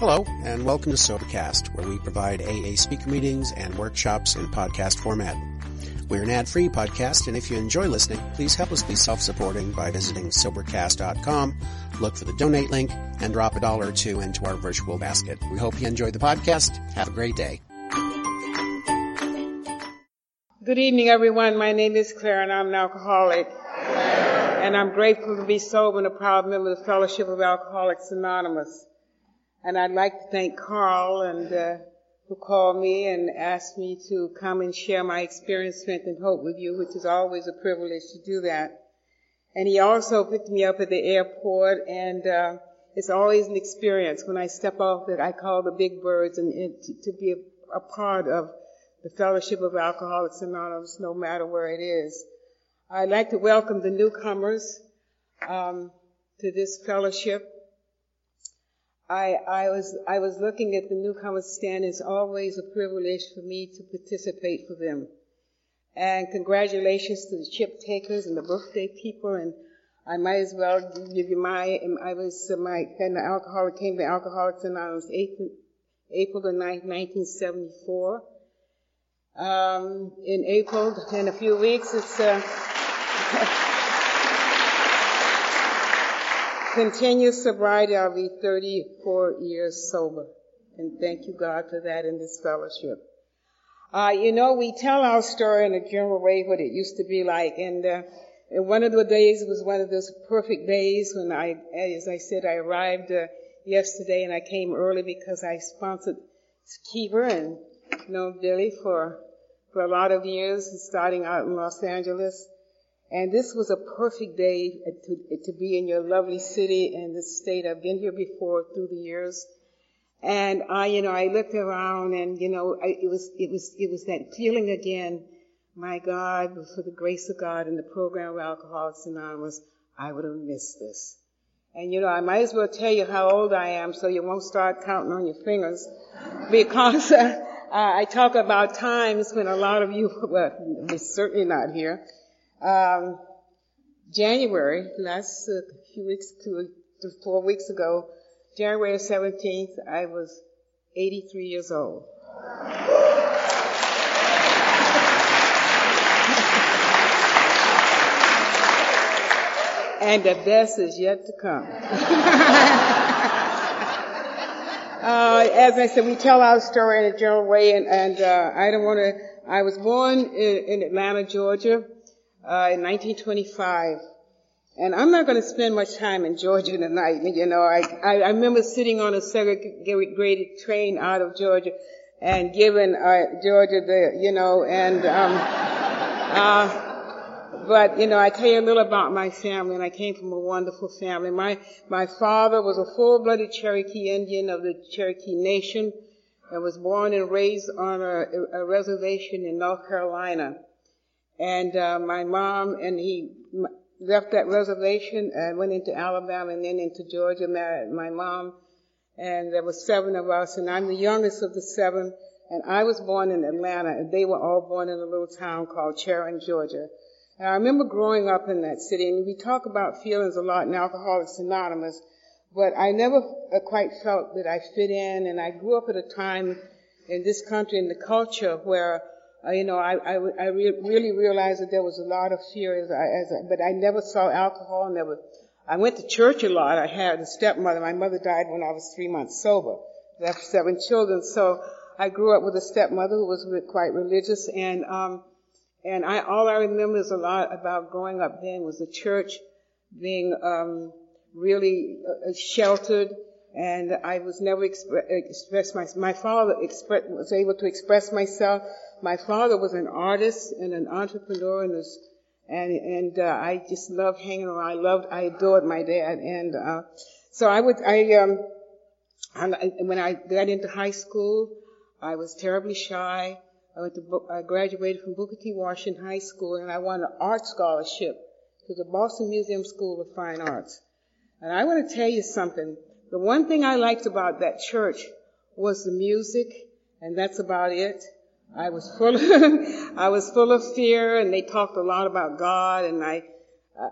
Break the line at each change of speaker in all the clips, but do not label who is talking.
Hello, and welcome to Sobercast, where we provide AA speaker meetings and workshops in podcast format. We're an ad-free podcast, and if you enjoy listening, please help us be self-supporting by visiting Sobercast.com, look for the donate link, and drop a dollar or two into our virtual basket. We hope you enjoyed the podcast. Have a great day.
Good evening, everyone. My name is Claire, and I'm an alcoholic. And I'm grateful to be sober and a proud member of the Fellowship of Alcoholics Anonymous. And I'd like to thank Carl and uh, who called me and asked me to come and share my experience, strength, and hope with you, which is always a privilege to do that. And he also picked me up at the airport, and uh, it's always an experience when I step off that I call the big birds and, and to, to, be a, a part of the Fellowship of Alcoholics Anonymous, no matter where it is. I'd like to welcome the newcomers um, to this fellowship. I, I was I was looking at the newcomers stand. It's always a privilege for me to participate for them. And congratulations to the chip takers and the birthday people. And I might as well give you my I was uh, my and the alcoholic came to Alcoholics Anonymous April the 9th, 1974. Um, in April, in a few weeks, it's. Uh, continuous sobriety, I'll be 34 years sober. And thank you, God, for that in this fellowship. Uh, you know, we tell our story in a general way what it used to be like. And, uh, and one of the days was one of those perfect days when I, as I said, I arrived uh, yesterday and I came early because I sponsored Keeper and known Billy for, for a lot of years, starting out in Los Angeles. And this was a perfect day to, to be in your lovely city and the state. I've been here before through the years. And I, you know, I looked around and, you know, I, it was, it was, it was that feeling again. My God, for the grace of God and the program of Alcoholics Anonymous, I would have missed this. And you know, I might as well tell you how old I am so you won't start counting on your fingers because uh, I talk about times when a lot of you, well, certainly not here, um, January, last uh, few weeks, two, four weeks ago, January 17th, I was 83 years old. and the best is yet to come. uh, as I said, we tell our story in a general way, and, and uh, I don't want to. I was born in, in Atlanta, Georgia uh, in 1925. And I'm not going to spend much time in Georgia tonight. You know, I, I, I remember sitting on a segregated train out of Georgia and giving uh, Georgia the, you know, and, um, uh, but you know, I tell you a little about my family, and I came from a wonderful family. My my father was a full-blooded Cherokee Indian of the Cherokee Nation, and was born and raised on a, a reservation in North Carolina. And uh, my mom and he left that reservation and went into Alabama and then into Georgia, married my mom. And there were seven of us, and I'm the youngest of the seven. And I was born in Atlanta, and they were all born in a little town called Sharon, Georgia. And I remember growing up in that city, and we talk about feelings a lot in Alcoholics Anonymous, but I never uh, quite felt that I fit in, and I grew up at a time in this country in the culture where uh, you know, I, I, I re- really realized that there was a lot of fear as I, as I, but I never saw alcohol, never, I went to church a lot. I had a stepmother. My mother died when I was three months sober. I Left seven children. So I grew up with a stepmother who was quite religious and, um, and I, all I remember is a lot about growing up then was the church being, um, really uh, sheltered and I was never expre- express my, my father expre- was able to express myself my father was an artist and an entrepreneur and was, and, and, uh, I just loved hanging around. I loved, I adored my dad. And, uh, so I would, I, um, I, when I got into high school, I was terribly shy. I went to, I graduated from Booker T. Washington High School and I won an art scholarship to the Boston Museum School of Fine Arts. And I want to tell you something. The one thing I liked about that church was the music, and that's about it. I was full of, I was full of fear and they talked a lot about God and I,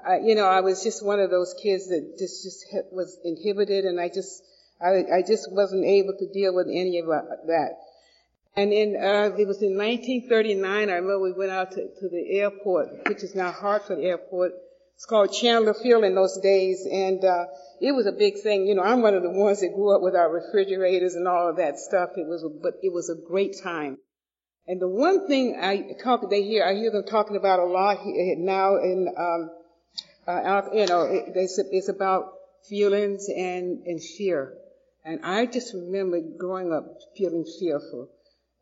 I, you know, I was just one of those kids that just, just was inhibited and I just, I, I just wasn't able to deal with any of that. And in, uh, it was in 1939, I remember we went out to, to the airport, which is now Hartsfield Airport. It's called Candler Field in those days, and, uh, it was a big thing. You know, I'm one of the ones that grew up with our refrigerators and all of that stuff. It was, but it was a great time. And the one thing I talk, they hear, I hear them talking about a lot now in, um, uh, you know, it, it's about feelings and, and fear. And I just remember growing up feeling fearful.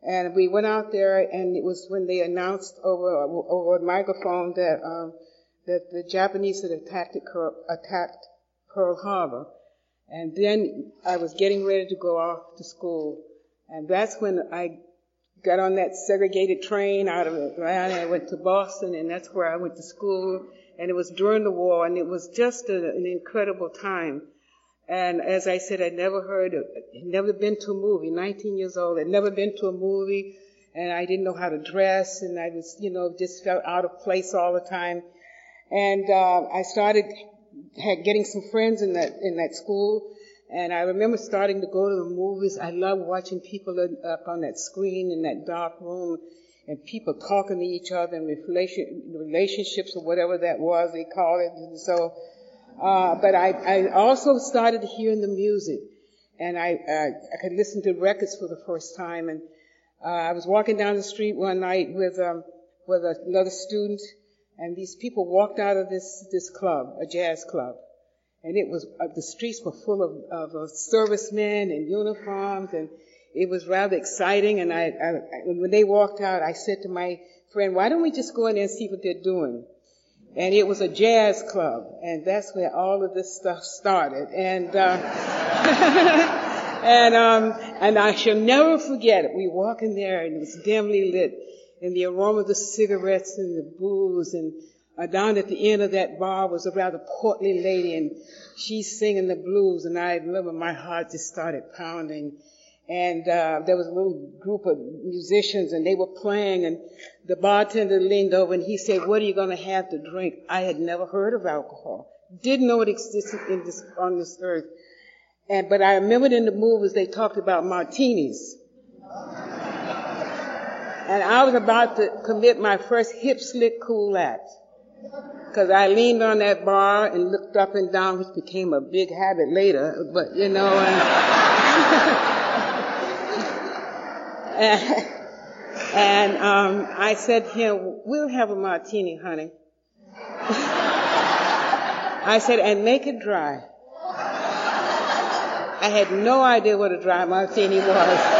And we went out there, and it was when they announced over over a microphone that um, that the Japanese had attacked attacked Pearl Harbor. And then I was getting ready to go off to school, and that's when I got on that segregated train out of Atlanta I went to Boston, and that's where I went to school. And it was during the war, and it was just a, an incredible time. And as I said, I'd never heard, of, never been to a movie. 19 years old, I'd never been to a movie, and I didn't know how to dress, and I was, you know, just felt out of place all the time. And uh, I started had getting some friends in that in that school, and I remember starting to go to the movies. I loved watching people up on that screen in that dark room, and people talking to each other and relation, relationships or whatever that was they call it. And so uh, but I, I also started hearing the music, and I, I could listen to records for the first time. And uh, I was walking down the street one night with um, with another student, and these people walked out of this this club, a jazz club, and it was uh, the streets were full of, of servicemen in uniforms, and it was rather exciting. And I, I, when they walked out, I said to my friend, "Why don't we just go in there and see what they're doing?" and it was a jazz club, and that's where all of this stuff started. And uh, and um, and I shall never forget it. We walk in there, and it was dimly lit, and the aroma of the cigarettes and the booze, and uh, down at the end of that bar was a rather portly lady, and she's singing the blues, and I remember my heart just started pounding. And uh, there was a little group of musicians and they were playing. And the bartender leaned over and he said what are you going to have to drink? I had never heard of alcohol. Didn't know it existed this, on this earth. And but i remembered in the movies they talked about martinis and i was about to commit my first hip slick cool act because I leaned on that bar and looked up and down, which became a big habit later. But you know, and and um, I said to him, we'll have a martini, honey. I said, and make it dry. I had no idea what a dry martini was.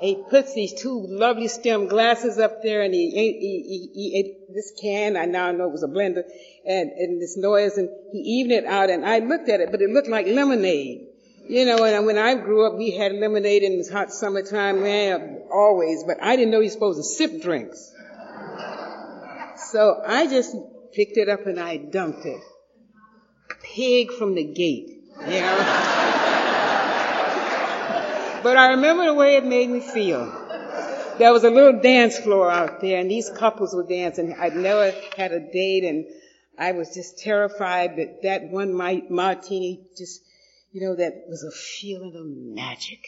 He puts these two lovely stem glasses up there and he, he, he, he ate this can, I now know it was a blender, and, and this noise, and he evened it out, and I looked at it, but it looked like lemonade. You know, and when I grew up, we had lemonade in the hot summertime, man, always, but I didn't know you're supposed to sip drinks. So I just picked it up and I dumped it. Pig from the gate, you know. But I remember the way it made me feel. There was a little dance floor out there and these couples were dancing. I'd never had a date and I was just terrified that that one martini just you know, that was a feeling of magic.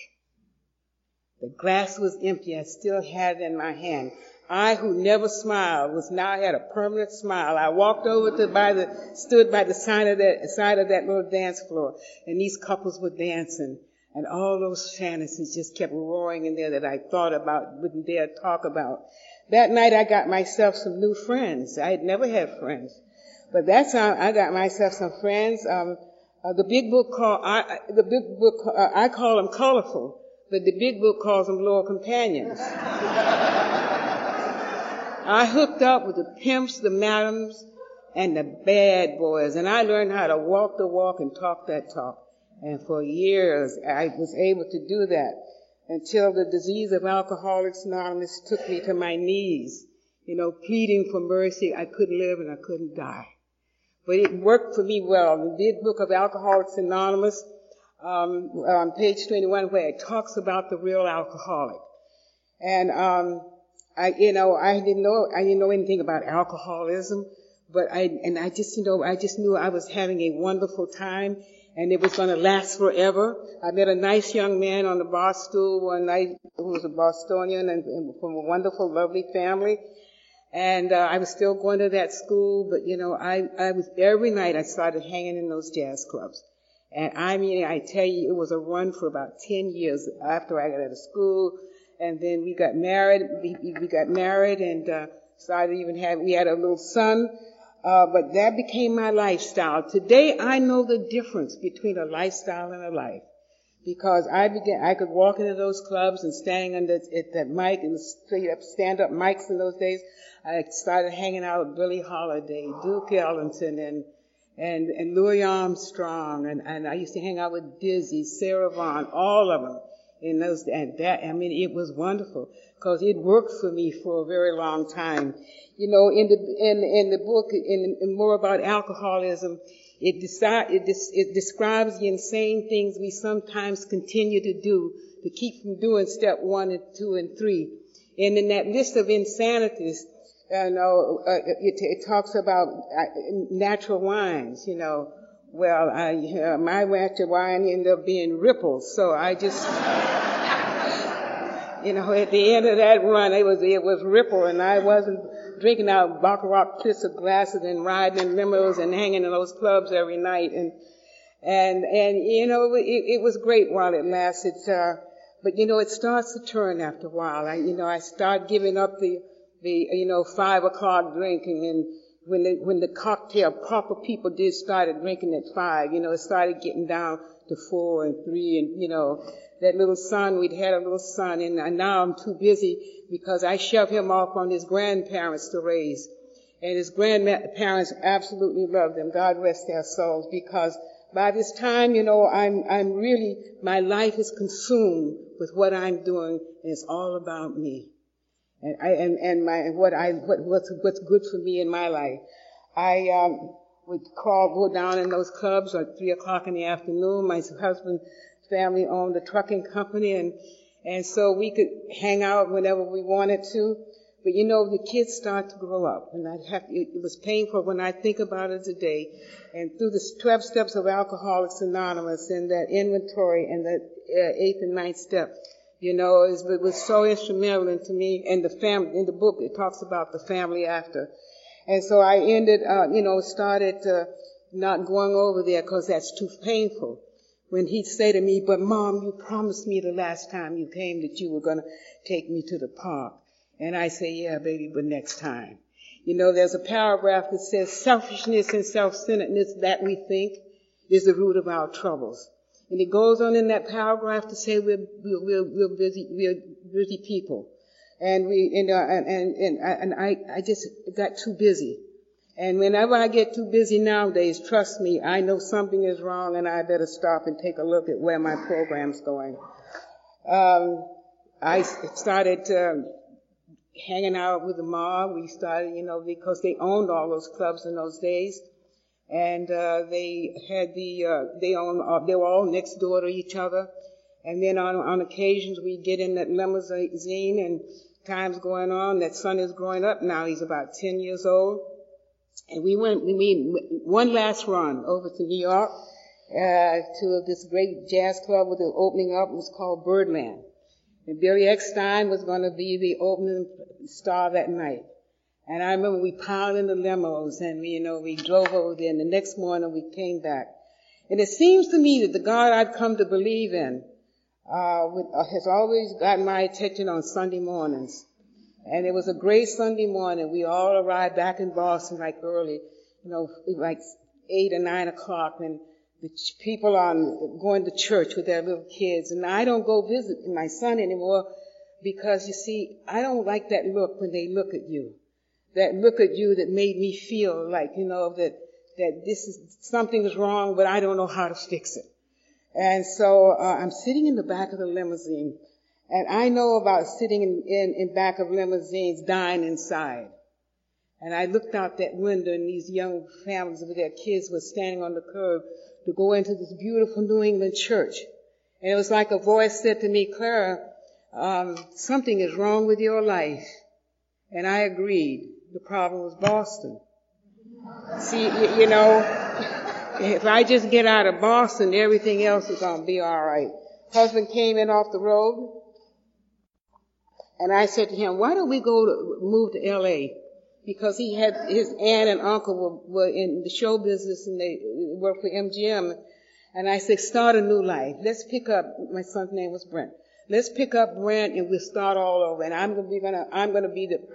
The glass was empty. I still had it in my hand. I, who never smiled, was now had a permanent smile. I walked over to by the, stood by the side of that, side of that little dance floor, and these couples were dancing. And all those fantasies just kept roaring in there that I thought about, wouldn't dare talk about. That night I got myself some new friends. I had never had friends. But that's how I got myself some friends. Um, uh, the big book call I, the big book uh, I call them colorful, but the big book calls them loyal companions. I hooked up with the pimps, the madams, and the bad boys, and I learned how to walk the walk and talk that talk. And for years, I was able to do that until the disease of Alcoholics Anonymous took me to my knees, you know, pleading for mercy. I couldn't live and I couldn't die but it worked for me well. The big book of Alcoholics Anonymous, um, on page 21, where it talks about the real alcoholic. And, um, I, you know, I didn't know, I didn't know anything about alcoholism, but I, and I just, you know, I just knew I was having a wonderful time. And it was going to last forever. I met a nice young man on the bar stool one night who was a Bostonian and, and from a wonderful, lovely family. And uh, I was still going to that school, but you know, I, I was every night I started hanging in those jazz clubs. And I mean, I tell you, it was a run for about 10 years after I got out of school. And then we got married, we, we got married and, uh, started even have, we had a little son. Uh, but that became my lifestyle. Today I know the difference between a lifestyle and a life. Because I began, I could walk into those clubs and standing under at that mic and stand up mics in those days. I started hanging out with Billie Holiday, Duke Ellington, and and and Louis Armstrong, and and I used to hang out with Dizzy, Sarah Vaughan, all of them in those. And that I mean, it was wonderful because it worked for me for a very long time. You know, in the in in the book, in, in more about alcoholism, it, decide, it, des- it describes the insane things we sometimes continue to do to keep from doing step one and two and three. And in that list of insanities, you know, uh, it, it, talks about uh, natural wines, you know. Well, I, uh, my natural wine ended up being ripples, so I just, you know, at the end of that run, it was it was ripple, and I wasn't drinking out baccarat crystal glasses and riding in limos and hanging in those clubs every night, and and and you know, it, it was great while it lasted. Uh, but you know, it starts to turn after a while. I, you know, I start giving up the the, you know, five o'clock drinking and when the, when the cocktail proper people did started drinking at five, you know, it started getting down to four and three and, you know, that little son, we'd had a little son and now I'm too busy because I shoved him off on his grandparents to raise. And his grandparents absolutely loved him. God rest their souls because by this time, you know, I'm, I'm really, my life is consumed with what I'm doing and it's all about me and I, and, and my, what I, what, what's, what's good for me in my life. I, um, would call, go down in those clubs at three o'clock in the afternoon. My husband's family owned a trucking company and, and so we could hang out whenever we wanted to. But you know, the kids start to grow up and I have, it was painful when I think about it today. And through the 12 steps of Alcoholics Anonymous and that inventory and that uh, eighth and ninth step, you know, it was, so instrumental to me. And the family, in the book, it talks about the family after. And so I ended, uh, you know, started uh, not going over there because that's too painful. When he'd say to me, but mom, you promised me the last time you came that you were going to take me to the park. And I say, yeah, baby, but next time. You know, there's a paragraph that says selfishness and self-centeredness that we think is the root of our troubles. And it goes on in that paragraph to say we're, we're, we're busy, we're busy people. And we, and, uh, and, and, and, I, I just got too busy. And whenever I get too busy nowadays, trust me, I know something is wrong and I better stop and take a look at where my program's going. Um, I started um, hanging out with the mob. We started, you know, because they owned all those clubs in those days and uh, they had the uh, they own uh, they were all next door to each other, and then on on occasions we get in that limousine and times going on. That son is growing up now; he's about ten years old, and we went we made one last run over to New York uh, to this great jazz club with the opening up. It was called Birdland, and Billy Eckstine was going to be the opening star that night. And I remember we piled in the limos and, we, you know, we drove over there and the next morning we came back. And it seems to me that the God I've come to believe in, uh, with, uh, has always gotten my attention on Sunday mornings. And it was a great Sunday morning. We all arrived back in Boston like early, you know, like eight or nine o'clock and the people are going to church with their little kids. And I don't go visit my son anymore because you see, I don't like that look when they look at you that look at you that made me feel like, you know, that, that this is, something is wrong, but I don't know how to fix it. And so, uh, I'm sitting in the back of the limousine, and I know about sitting in, in, in back of limousines dying inside. And I looked out that window and these young families with their kids were standing on the curb to go into this beautiful New England church. And it was like a voice said to me, Clara, um, something is wrong with your life. And I agreed the problem was Boston. See, you, you know, if I just get out of Boston, everything else is gonna be alright. Husband came in off the road, and I said to him, why don't we go to, move to LA? Because he had, his aunt and uncle were, were in the show business and they worked for MGM. And I said, start a new life. Let's pick up, my son's name was Brent. Let's pick up Brent and we'll start all over. And I'm gonna be gonna, I'm gonna be the,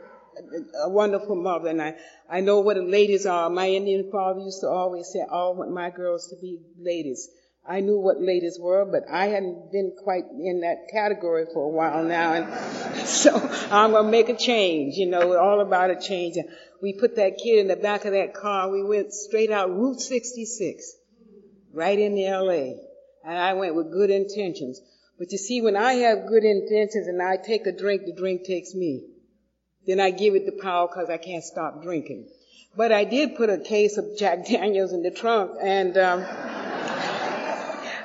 a wonderful mother. And I, I know what the ladies are. My Indian father used to always say, I want my girls to be ladies. I knew what ladies were, but I hadn't been quite in that category for a while now. And so I'm to make a change, you know, all about a change. And We put that kid in the back of that car. We went straight out Route 66, right into LA. And I went with good intentions. But you see, when I have good intentions and I take a drink, the drink takes me. Then I give it the power because I can't stop drinking. But I did put a case of Jack Daniels in the trunk and, um,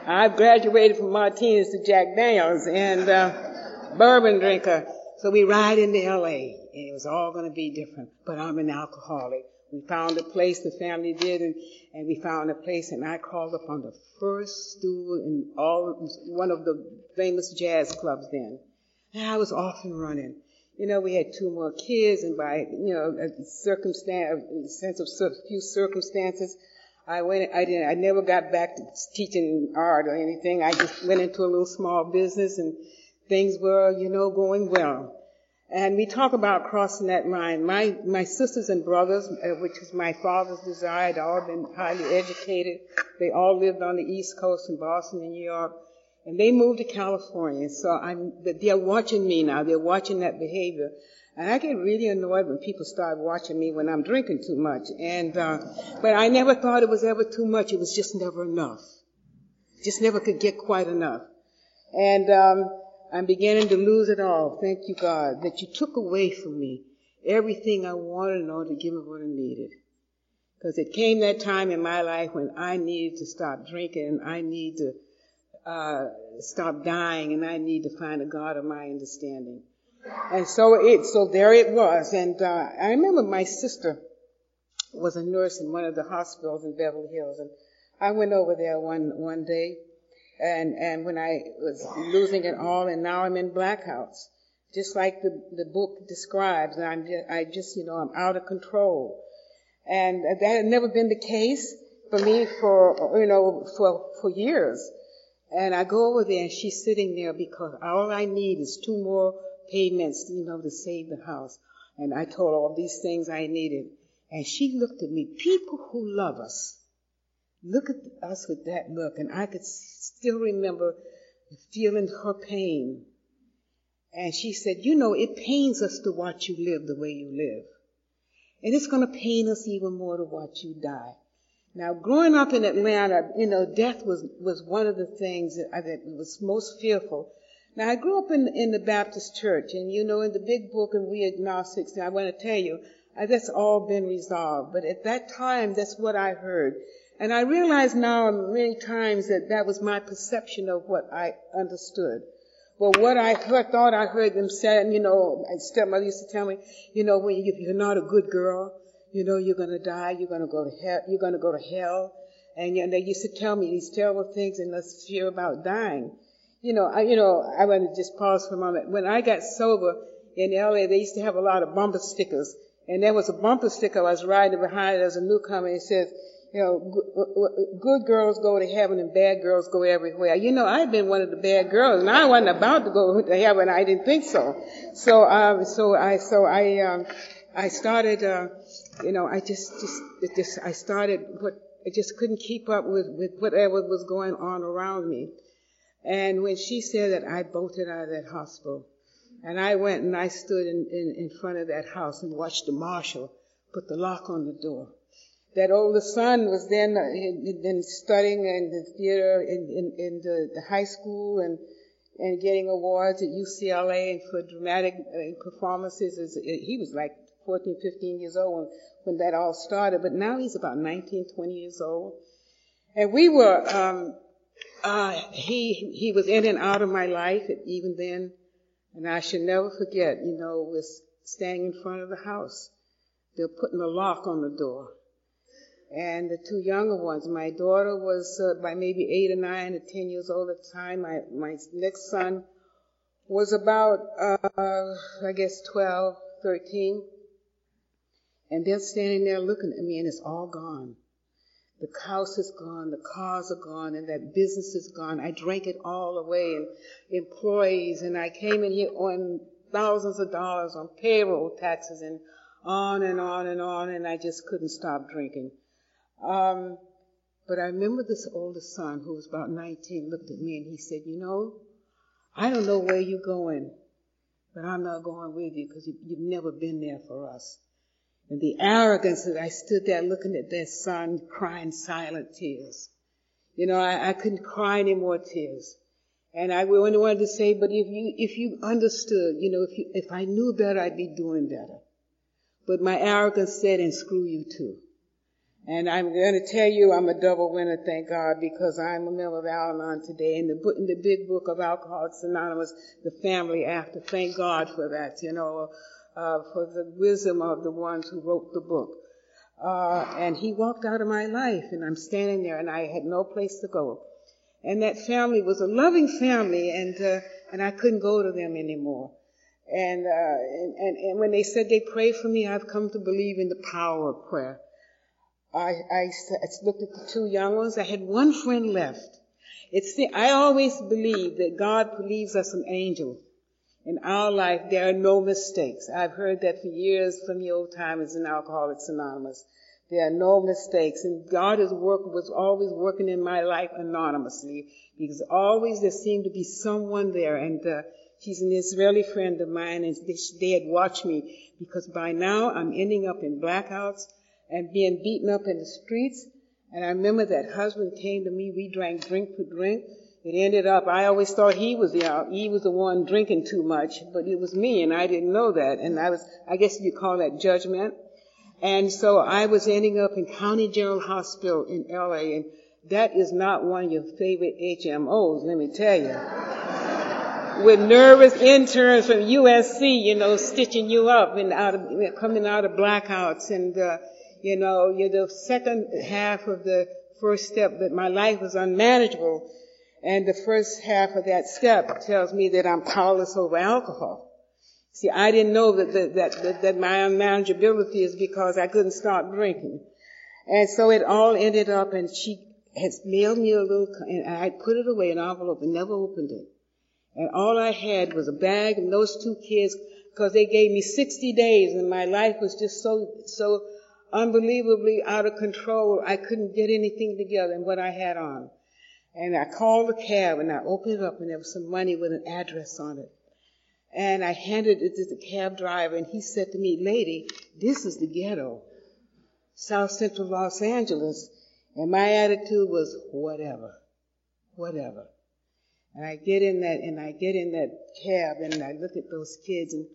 I've graduated from martinis to Jack Daniels and uh, bourbon drinker. So we ride into LA and it was all going to be different. But I'm an alcoholic. We found a place, the family did, and, and we found a place, and I called up on the first stool in all, one of the famous jazz clubs then. And I was off and running. You know, we had two more kids, and by, you know, a circumstance, a sense of a few circumstances, I went, I didn't, I never got back to teaching art or anything. I just went into a little small business and things were, you know, going well. And we talk about crossing that line. My, my sisters and brothers, uh, which is my father's desire, they all been highly educated. They all lived on the East Coast in Boston and New York. And they moved to California. So I'm, they're watching me now. They're watching that behavior. And I get really annoyed when people start watching me when I'm drinking too much. And, uh, but I never thought it was ever too much. It was just never enough. Just never could get quite enough. And, um, I'm beginning to lose it all. Thank you, God, that you took away from me everything I wanted in order to give me what I needed. Because it came that time in my life when I needed to stop drinking and I needed to, uh, stop dying and I need to find a God of my understanding. And so it, so there it was. And, uh, I remember my sister was a nurse in one of the hospitals in Beverly Hills. And I went over there one, one day. And, and when I was losing it all and now I'm in blackouts. Just like the, the book describes. And I'm just, I just, you know, I'm out of control. And that had never been the case for me for, you know, for, for years. And I go over there and she's sitting there because all I need is two more payments, you know, to save the house. And I told her all these things I needed. And she looked at me. People who love us look at us with that look. And I could still remember feeling her pain. And she said, you know, it pains us to watch you live the way you live. And it's going to pain us even more to watch you die. Now, growing up in Atlanta, you know, death was, was one of the things that, I, that was most fearful now, I grew up in, in the Baptist church, and you know, in the big book, and we agnostics, and I want to tell you, uh, that's all been resolved. But at that time, that's what I heard. And I realize now many times that that was my perception of what I understood. But what I heard, thought I heard them say, you know, my stepmother used to tell me, you know, when you, you're not a good girl, you know, you're gonna die, you're gonna go to hell, you're gonna go to hell. And, and they used to tell me these terrible things and this fear about dying you know, I, you know, I want to just pause for a moment. When I got sober in LA, they used to have a lot of bumper stickers. And there was a bumper sticker I was riding behind as a newcomer. It says, you know, good girls go to heaven and bad girls go everywhere. You know, I've been one of the bad girls and I wasn't about to go to heaven. I didn't think so. So, um, so I, so I, um, I started, uh, you know, I just, just, just, I started what, I just couldn't keep up with, with whatever was going on around me. And when she said that, I bolted out of that hospital. And I went and I stood in, in, in front of that house and watched the marshal put the lock on the door. That older son was then uh, been studying in the theater in, in, in the, the, high school and and getting awards at UCLA and for dramatic uh, performances. He was like 14, 15 years old when, when that all started, but now he's about 19, 20 years old. And we were um, uh, he he was in and out of my life even then, and I should never forget. You know, was standing in front of the house. They're putting a lock on the door, and the two younger ones. My daughter was uh, by maybe eight or nine or ten years old at the time. My my next son was about uh, I guess 12, 13. And they're standing there looking at me, and it's all gone. The house is gone, the cars are gone, and that business is gone. I drank it all away, and employees, and I came in here on thousands of dollars on payroll taxes, and on and on and on, and I just couldn't stop drinking. Um, but I remember this older son, who was about 19, looked at me and he said, You know, I don't know where you're going, but I'm not going with you because you, you've never been there for us. And the arrogance that I stood there looking at that son crying silent tears. You know, I, I couldn't cry any more tears. And I wanted to say, but if you, if you understood, you know, if you, if I knew better, I'd be doing better. But my arrogance said, and screw you too. And I'm going to tell you I'm a double winner, thank God, because I'm a member of Al-Anon today. In the, book, in the big book of Alcoholics Anonymous, the family after, thank God for that, you know, uh, for the wisdom of the ones who wrote the book. Uh, and he walked out of my life, and I'm standing there, and I had no place to go. And that family was a loving family, and uh, and I couldn't go to them anymore. And, uh, and, and and when they said they pray for me, I've come to believe in the power of prayer. I, I, I looked at the two young ones. I had one friend left. It's the, I always believe that God believes us an angel. In our life, there are no mistakes. I've heard that for years from the old timers in Alcoholics Anonymous. There are no mistakes. And God is work, was always working in my life anonymously because always there seemed to be someone there. And uh, she's an Israeli friend of mine and they, they had watched me because by now I'm ending up in blackouts and being beaten up in the streets. And I remember that husband came to me. We drank drink for drink. It ended up, I always thought he was the, he was the one drinking too much, but it was me and I didn't know that. And I was, I guess you call that judgment. And so I was ending up in County General Hospital in LA and that is not one of your favorite HMOs, let me tell you. With nervous interns from USC, you know, stitching you up and out of, coming out of blackouts and, uh, you know, you're the second half of the first step that my life was unmanageable. And the first half of that step tells me that I'm powerless over alcohol. See, I didn't know that, that, that, that, my unmanageability is because I couldn't stop drinking. And so it all ended up and she has mailed me a little, and I put it away in an envelope and never opened it. And all I had was a bag and those two kids because they gave me 60 days and my life was just so, so unbelievably out of control. I couldn't get anything together and what I had on. And I called the cab and I opened it up and there was some money with an address on it. And I handed it to the cab driver and he said to me, lady, this is the ghetto. South Central Los Angeles. And my attitude was, whatever. Whatever. And I get in that, and I get in that cab and I look at those kids and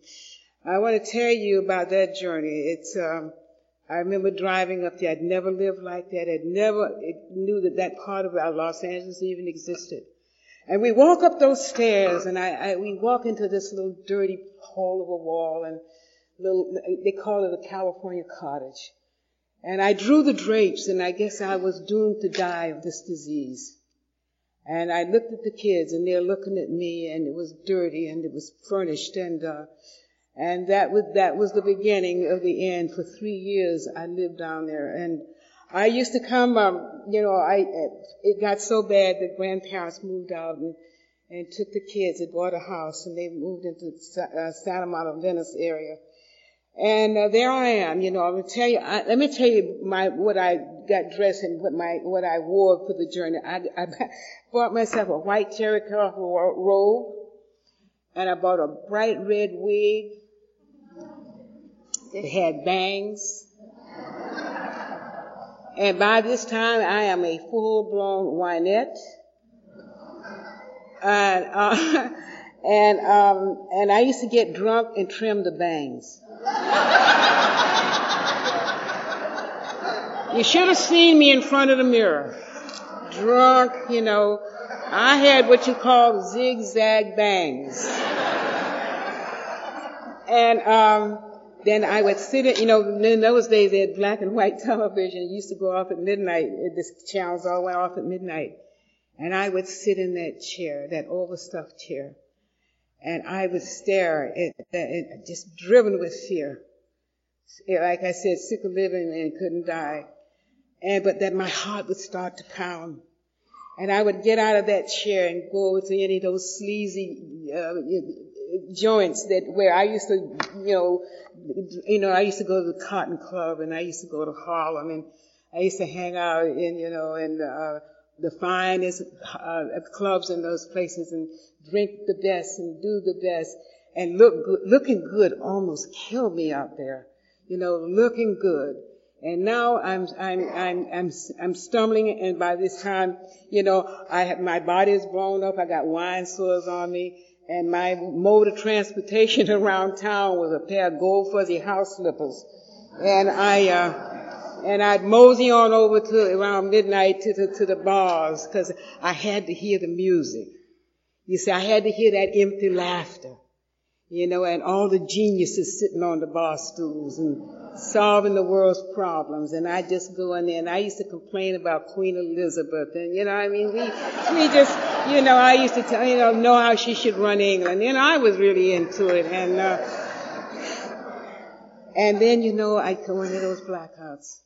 I want to tell you about that journey. It's, um, I remember driving up there. I'd never lived like that. I'd never knew that that part of our Los Angeles even existed. And we walk up those stairs, and I, I, we walk into this little dirty hole of a wall, and little, they call it a California cottage. And I drew the drapes, and I guess I was doomed to die of this disease. And I looked at the kids, and they're looking at me, and it was dirty, and it was furnished, and uh, and that was, that was the beginning of the end. For three years, I lived down there. And I used to come, um, you know, I, it got so bad that grandparents moved out and, and took the kids and bought a house and they moved into uh, Santa Monica, Venice area. And uh, there I am, you know. I'm gonna tell you. I, let me tell you my what I got dressed and what my what I wore for the journey. I, I bought myself a white terry cloth robe, and I bought a bright red wig, it had bangs. And by this time, I am a full-blown whinette. And, uh, and, um, and I used to get drunk and trim the bangs. you should have seen me in front of the mirror. Drunk, you know. I had what you call zigzag bangs. And, um, then I would sit in, you know, in those days they had black and white television. It used to go off at midnight. The channels all went off at midnight. And I would sit in that chair, that overstuffed chair. And I would stare at, at just driven with fear. Like I said, sick of living and couldn't die. And, but that my heart would start to pound. And I would get out of that chair and go to any of those sleazy uh, joints that where I used to, you know, you know, I used to go to the Cotton Club and I used to go to Harlem and I used to hang out in, you know, in uh, the finest uh, clubs in those places and drink the best and do the best and look good, looking good almost killed me out there, you know, looking good. And now I'm, I'm, I'm, I'm, I'm stumbling and by this time, you know, I have, my body is blown up. I got wine sores on me and my mode of transportation around town was a pair of gold fuzzy house slippers. And I, uh, and I'd mosey on over to around midnight to the, to the bars because I had to hear the music. You see, I had to hear that empty laughter, you know, and all the geniuses sitting on the bar stools and solving the world's problems. And I just go in there and I used to complain about Queen Elizabeth and, you know, I mean, we, we just, you know, I used to tell, you know, know how she should run England. And I was really into it. And, uh, and then, you know, I'd go into those blackouts.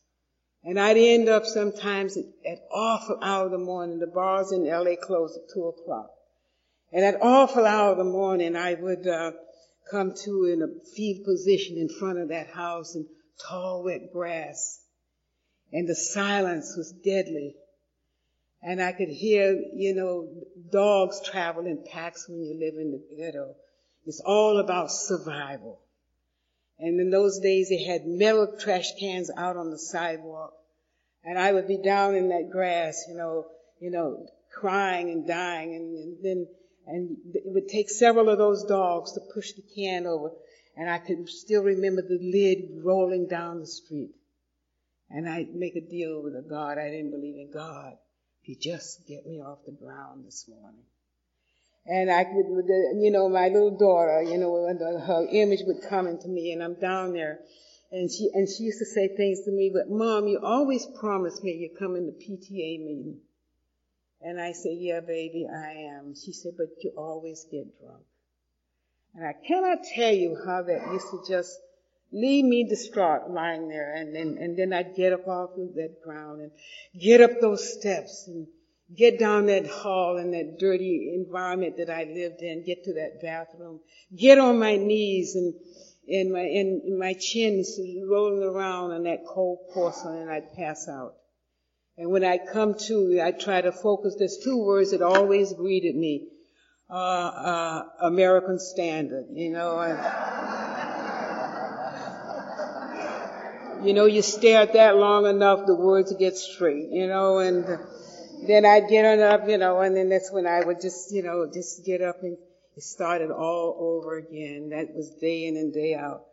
And I'd end up sometimes at, awful hour of the morning. The bars in LA closed at two o'clock. And at awful hour of the morning, I would, uh, come to in a fetal position in front of that house in tall wet grass. And the silence was deadly. And I could hear, you know, dogs travel in packs when you live in the ghetto. It's all about survival. And in those days they had metal trash cans out on the sidewalk. And I would be down in that grass, you know, you know, crying and dying and, and then, and it would take several of those dogs to push the can over. And I could still remember the lid rolling down the street. And I'd make a deal with a God. I didn't believe in God you just get me off the ground this morning. And I could, you know, my little daughter, you know, her image would come into me and I'm down there. And she, and she used to say things to me, but mom, you always promise me you're coming to PTA meeting. And I said, yeah, baby, I am. She said, but you always get drunk. And I cannot tell you how that used to just leave me distraught lying there and then and then I'd get up off of that ground and get up those steps and get down that hall in that dirty environment that I lived in, get to that bathroom, get on my knees and and my and my chin's rolling around on that cold porcelain and I'd pass out. And when I come to, I try to focus. There's two words that always greeted me. Uh, uh, American standard, you know. You know, you stare at that long enough, the words get straight, you know, and then I'd get on up, you know, and then that's when I would just, you know, just get up and it all over again. That was day in and day out.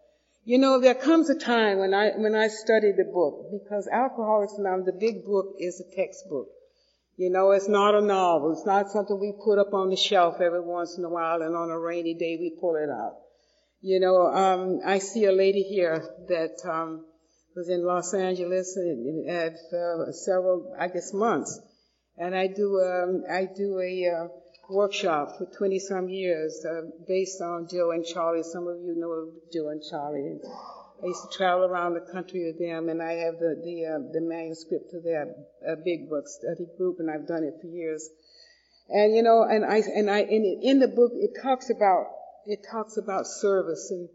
You know, there comes a time when I, when I study the book, because Alcoholics Anonymous, the big book is a textbook. You know, it's not a novel. It's not something we put up on the shelf every once in a while and on a rainy day we pull it out. You know, um, I see a lady here that, um, was in Los Angeles at uh, several, I guess, months. And I do, um, I do a uh, workshop for 20 some years uh, based on Joe and Charlie. Some of you know Joe and Charlie. I used to travel around the country with them, and I have the the, uh, the manuscript to their uh, big book study group, and I've done it for years. And you know, and I and I in, in the book it talks about it talks about service and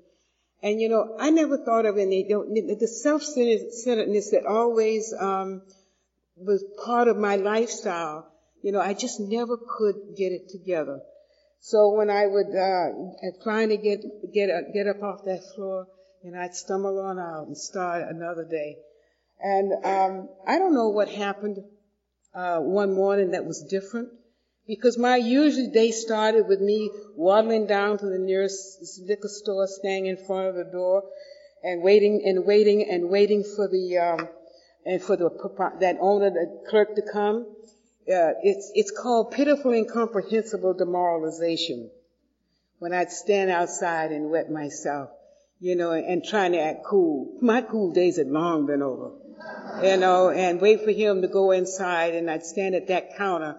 and you know, I never thought of any, the self-centeredness that always, um, was part of my lifestyle. You know, I just never could get it together. So when I would, uh, trying to get, get, get up off that floor, and I'd stumble on out and start another day. And, um, I don't know what happened, uh, one morning that was different. Because my usual day started with me waddling down to the nearest liquor store, staying in front of the door, and waiting and waiting and waiting for the um, and for the that owner, the clerk, to come. Uh, it's it's called pitiful, incomprehensible demoralization. When I'd stand outside and wet myself, you know, and trying to act cool. My cool days had long been over, you know, and wait for him to go inside and I'd stand at that counter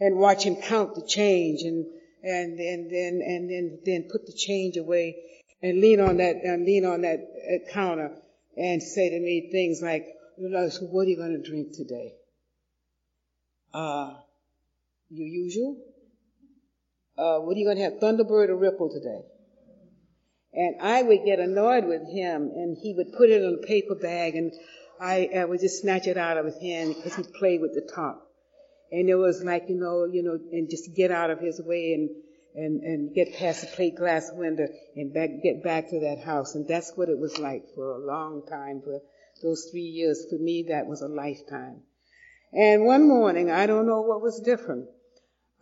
and watch him count the change and, and, and then, and then, then put the change away and lean on that, and lean on that uh, counter and say to me things like, so what are you going to drink today? Uh, your usual? Uh, what are you going to have, Thunderbird or Ripple today? And I would get annoyed with him, and he would put it in a paper bag, and I, I would just snatch it out of his hand because he played with the top. And it was like, you know, you know, and just get out of his way and, and, and get past the plate glass window and back, get back to that house. And that's what it was like for a long time. For those three years, for me, that was a lifetime. And one morning, I don't know what was different.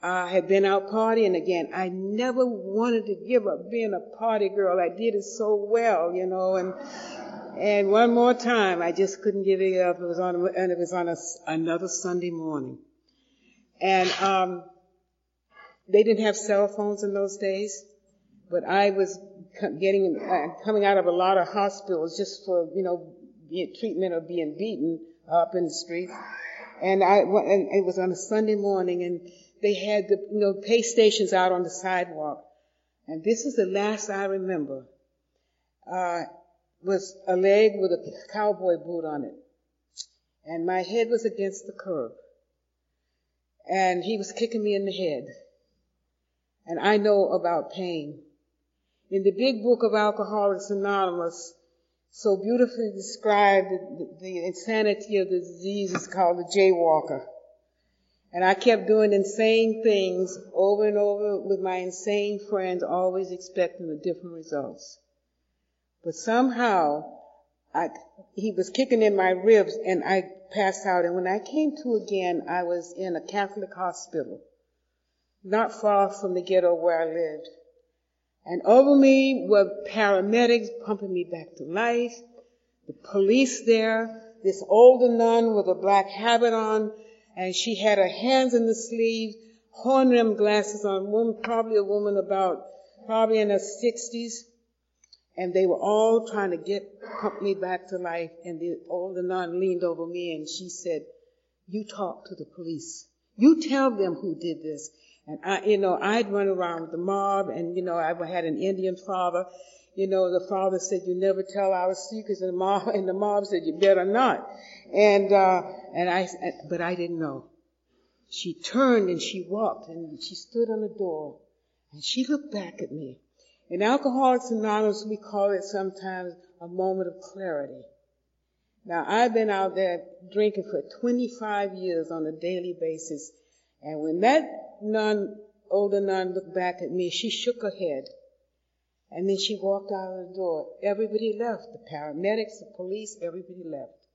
I had been out partying again. I never wanted to give up being a party girl. I did it so well, you know, and, and one more time, I just couldn't give it up. It was on, and it was on a, another Sunday morning. And, um, they didn't have cell phones in those days, but I was getting, uh, coming out of a lot of hospitals just for, you know, treatment of being beaten up in the streets. And I, and it was on a Sunday morning and they had the, you know, pay stations out on the sidewalk. And this is the last I remember, uh, was a leg with a cowboy boot on it. And my head was against the curb. And he was kicking me in the head. And I know about pain. In the big book of Alcoholics Anonymous, so beautifully described the, the insanity of the disease is called the jaywalker. And I kept doing insane things over and over with my insane friends, always expecting the different results. But somehow, I, he was kicking in my ribs and I passed out. And when I came to again, I was in a Catholic hospital, not far from the ghetto where I lived. And over me were paramedics pumping me back to life, the police there, this older nun with a black habit on, and she had her hands in the sleeves, horn rimmed glasses on, woman, probably a woman about, probably in her sixties. And they were all trying to get, me back to life. And the older nun leaned over me and she said, you talk to the police. You tell them who did this. And I, you know, I'd run around with the mob and, you know, I had an Indian father. You know, the father said, you never tell our secrets. And the mom and the mom said, you better not. And, uh, and I, but I didn't know. She turned and she walked and she stood on the door and she looked back at me. In Alcoholics Anonymous, we call it sometimes a moment of clarity. Now, I've been out there drinking for 25 years on a daily basis. And when that nun, older nun looked back at me, she shook her head. And then she walked out of the door. Everybody left. The paramedics, the police, everybody left.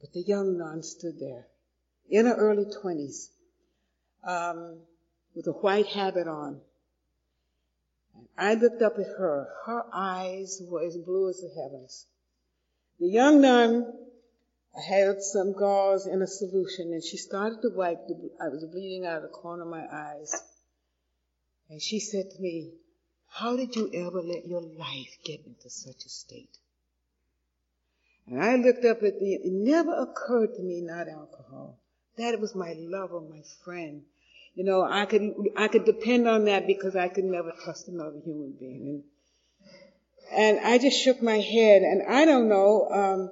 But the young nun stood there in her early 20s um, with a white habit on. And I looked up at her. Her eyes were as blue as the heavens. The young nun had some gauze in a solution and she started to wipe the, I was bleeding out of the corner of my eyes. And she said to me, how did you ever let your life get into such a state? And I looked up at the, it never occurred to me not alcohol. That was my lover, my friend. You know, I could, I could depend on that because I could never trust another human being. And, and I just shook my head and I don't know, um,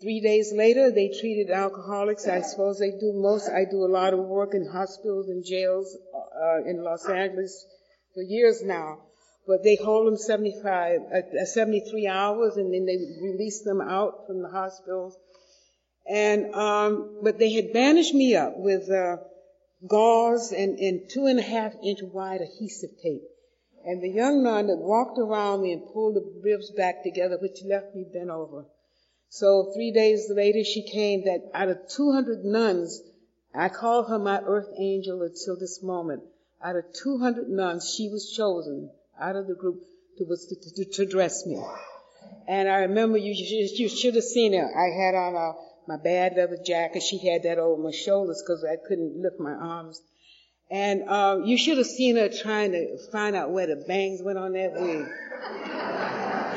three days later they treated alcoholics. I suppose they do most, I do a lot of work in hospitals and jails, uh, in Los Angeles for years now but they hold them 75, uh, 73 hours and then they release them out from the hospitals. And, um, but they had bandaged me up with, uh, gauze and, and two and a half inch wide adhesive tape. And the young nun that walked around me and pulled the ribs back together, which left me bent over. So three days later she came that out of 200 nuns, I call her my earth angel until this moment. Out of 200 nuns, she was chosen out of the group to, to, to, to dress me. And I remember you, you should have seen her. I had on a, my bad leather jacket. She had that over my shoulders because I couldn't lift my arms. And uh, you should have seen her trying to find out where the bangs went on that wig.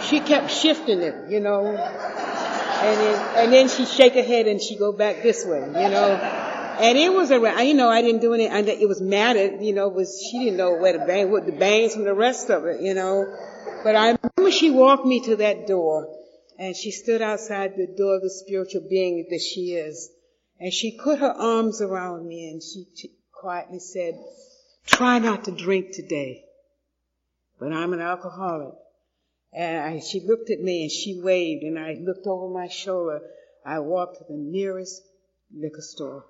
she kept shifting it, you know. And then, and then she'd shake her head and she'd go back this way, you know. And it was a, you know, I didn't do any, it was matted, you know, was, she didn't know where the bang, what the bangs from the rest of it, you know. But I remember she walked me to that door and she stood outside the door of the spiritual being that she is. And she put her arms around me and she, she quietly said, try not to drink today. But I'm an alcoholic. And I, she looked at me and she waved and I looked over my shoulder. I walked to the nearest liquor store.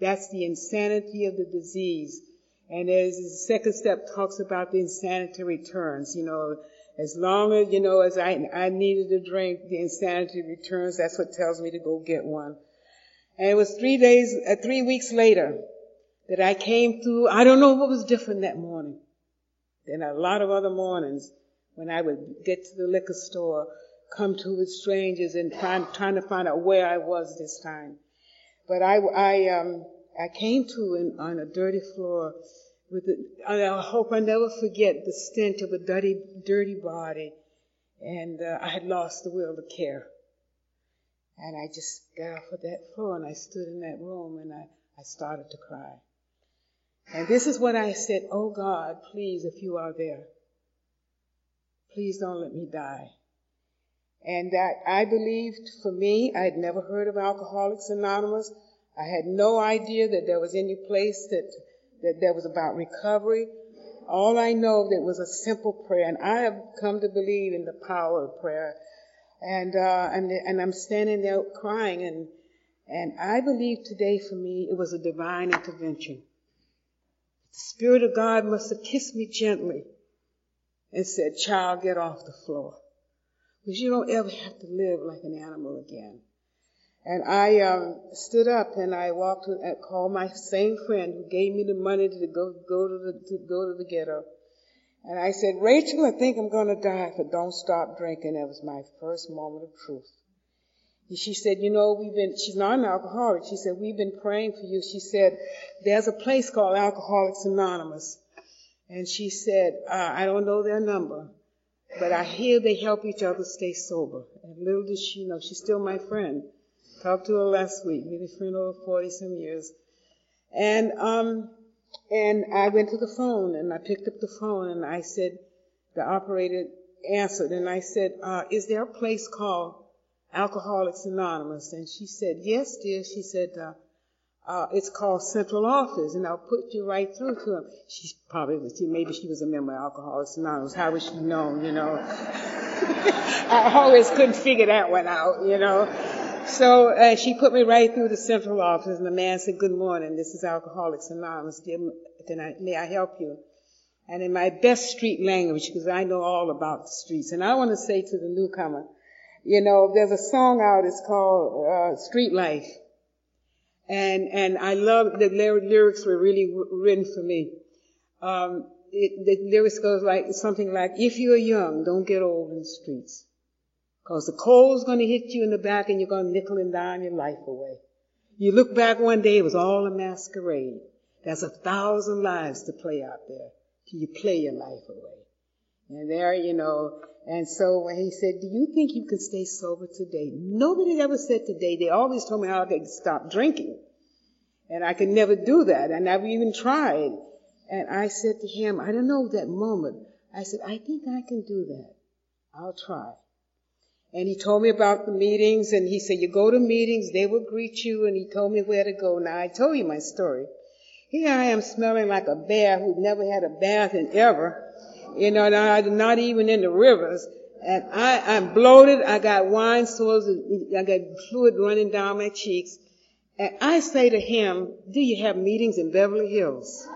That's the insanity of the disease. And as the second step talks about the insanity returns, you know, as long as, you know, as I, I needed a drink, the insanity returns. That's what tells me to go get one. And it was three days, uh, three weeks later that I came through. I don't know what was different that morning than a lot of other mornings when I would get to the liquor store, come to with strangers and trying, trying to find out where I was this time. But I, I, um, I came to in, on a dirty floor with the, I hope I never forget the stench of a dirty, dirty body. And uh, I had lost the will to care. And I just got off of that floor and I stood in that room and I, I started to cry. And this is what I said, Oh God, please, if you are there, please don't let me die. And that I believed for me, I had never heard of Alcoholics Anonymous. I had no idea that there was any place that, that there was about recovery. All I know that was a simple prayer, and I have come to believe in the power of prayer. And, uh, and, and I'm standing there crying, and, and I believe today for me it was a divine intervention. The Spirit of God must have kissed me gently and said, child, get off the floor. Because you don't ever have to live like an animal again. And I um, stood up and I walked and called my same friend who gave me the money to go go to the to go to the ghetto. And I said, Rachel, I think I'm going to die, but don't stop drinking. That was my first moment of truth. And she said, you know, we've been, she's not an alcoholic. She said, we've been praying for you. She said, there's a place called Alcoholics Anonymous. And she said, uh, I don't know their number, but I hear they help each other stay sober. And little did she know, she's still my friend. Talked to her last week, been a friend over 40 some years. And, um, and I went to the phone and I picked up the phone and I said, the operator answered and I said, uh, is there a place called Alcoholics Anonymous? And she said, yes, dear. She said, uh, uh, it's called Central Office, and I'll put you right through to them. She probably was, maybe she was a member of Alcoholics Anonymous. How was she known, you know? I always couldn't figure that one out, you know. So uh, she put me right through the central office, and the man said, "Good morning. This is Alcoholics Anonymous. I, may I help you?" And in my best street language, because I know all about the streets, and I want to say to the newcomer, you know, there's a song out. It's called uh, "Street Life." And, and I love the lyrics were really written for me. Um, it, the lyrics goes like, something like, if you're young, don't get old in the streets. Cause the cold's gonna hit you in the back and you're gonna nickel and dime your life away. You look back one day, it was all a masquerade. There's a thousand lives to play out there till you play your life away. And there, you know, and so he said, do you think you can stay sober today? Nobody ever said today. They always told me how I could stop drinking. And I could never do that. I never even tried. And I said to him, I don't know that moment. I said, I think I can do that. I'll try. And he told me about the meetings and he said, you go to meetings, they will greet you and he told me where to go. Now I told you my story. Here I am smelling like a bear who never had a bath in ever you know, not, not even in the rivers. And I, I'm bloated. I got wine sores. I got fluid running down my cheeks. And I say to him, do you have meetings in Beverly Hills?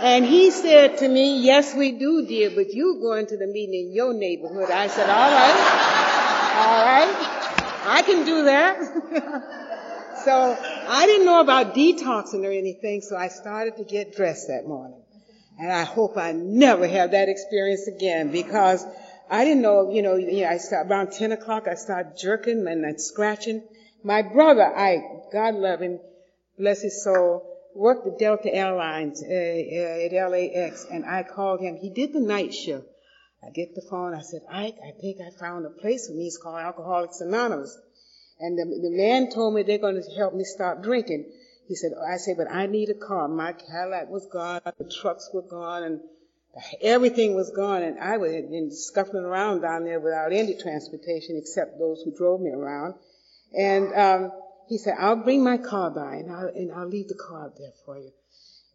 and he said to me, yes, we do, dear, but you going to the meeting in your neighborhood. I said, all right, all right, I can do that. So I didn't know about detoxing or anything, so I started to get dressed that morning. And I hope I never have that experience again because I didn't know, you know, I start, around 10 o'clock I started jerking and then scratching. My brother, I, God love him, bless his soul, worked at Delta Airlines uh, uh, at LAX, and I called him. He did the night shift. I get the phone. I said, Ike, I think I found a place for me. It's called Alcoholics Anonymous. And the, the man told me they're going to help me stop drinking. He said, I said, but I need a car. My Cadillac was gone, the trucks were gone, and everything was gone. And I was been scuffling around down there without any transportation except those who drove me around. And um, he said, I'll bring my car by and I'll, and I'll leave the car out there for you.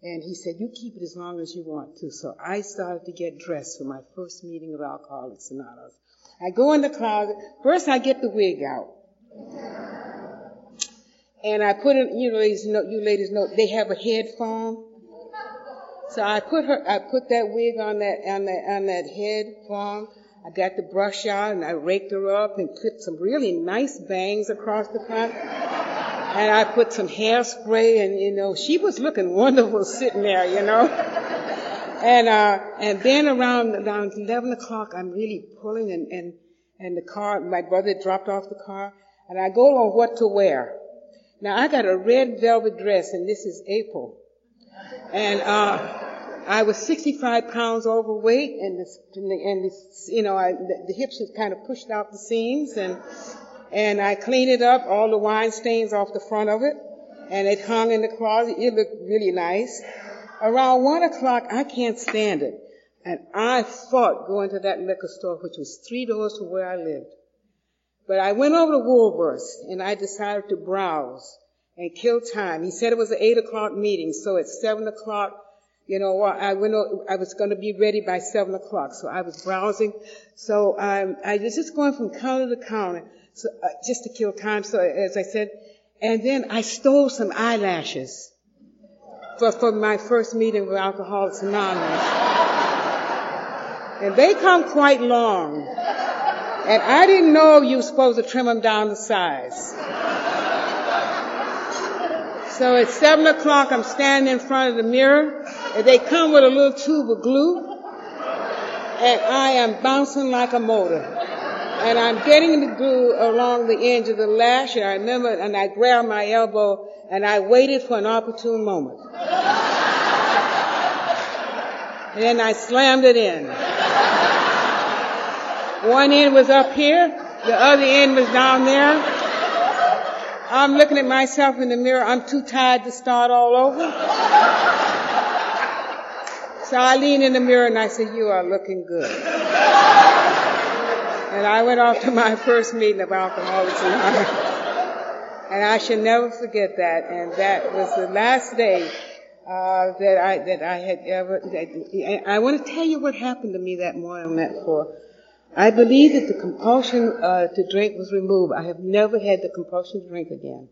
And he said, you keep it as long as you want to. So I started to get dressed for my first meeting of Alcoholics Anonymous. I go in the closet. First I get the wig out. And I put it, you ladies know, you ladies know, they have a head foam. So I put her, I put that wig on that, on that, on that. I got the brush out and I raked her up and put some really nice bangs across the front. And I put some hairspray and, you know, she was looking wonderful sitting there, you know. And, uh, and then around, around 11 o'clock, I'm really pulling and, and, and the car, my brother dropped off the car and I go on what to wear. Now I got a red velvet dress and this is April. And, uh, I was 65 pounds overweight and this, and this, you know, I, the, the hips had kind of pushed out the seams and, and I cleaned it up, all the wine stains off the front of it, and it hung in the closet. It looked really nice. Around one o'clock, I can't stand it. And I fought going to that liquor store, which was three doors from where I lived. But I went over to Woolworth's and I decided to browse and kill time. He said it was an eight o'clock meeting, so at seven o'clock, you know, I went, I was going to be ready by seven o'clock, so I was browsing. So um, I was just going from counter to counter so, uh, just to kill time. So as I said, and then I stole some eyelashes for, for my first meeting with Alcoholics Anonymous. and they come quite long. And I didn't know you were supposed to trim them down to size. So at seven o'clock, I'm standing in front of the mirror, and they come with a little tube of glue, and I am bouncing like a motor and I'm getting the glue along the edge of the lash, and I remember, and I grabbed my elbow, and I waited for an opportune moment. and then I slammed it in. One end was up here, the other end was down there. I'm looking at myself in the mirror. I'm too tired to start all over. So I leaned in the mirror and I said, you are looking good. And I went off to my first meeting of Alcoholics Anonymous. And I shall never forget that. And that was the last day uh, that I that I had ever. That, I want to tell you what happened to me that morning on that floor. I believe that the compulsion uh, to drink was removed. I have never had the compulsion to drink again.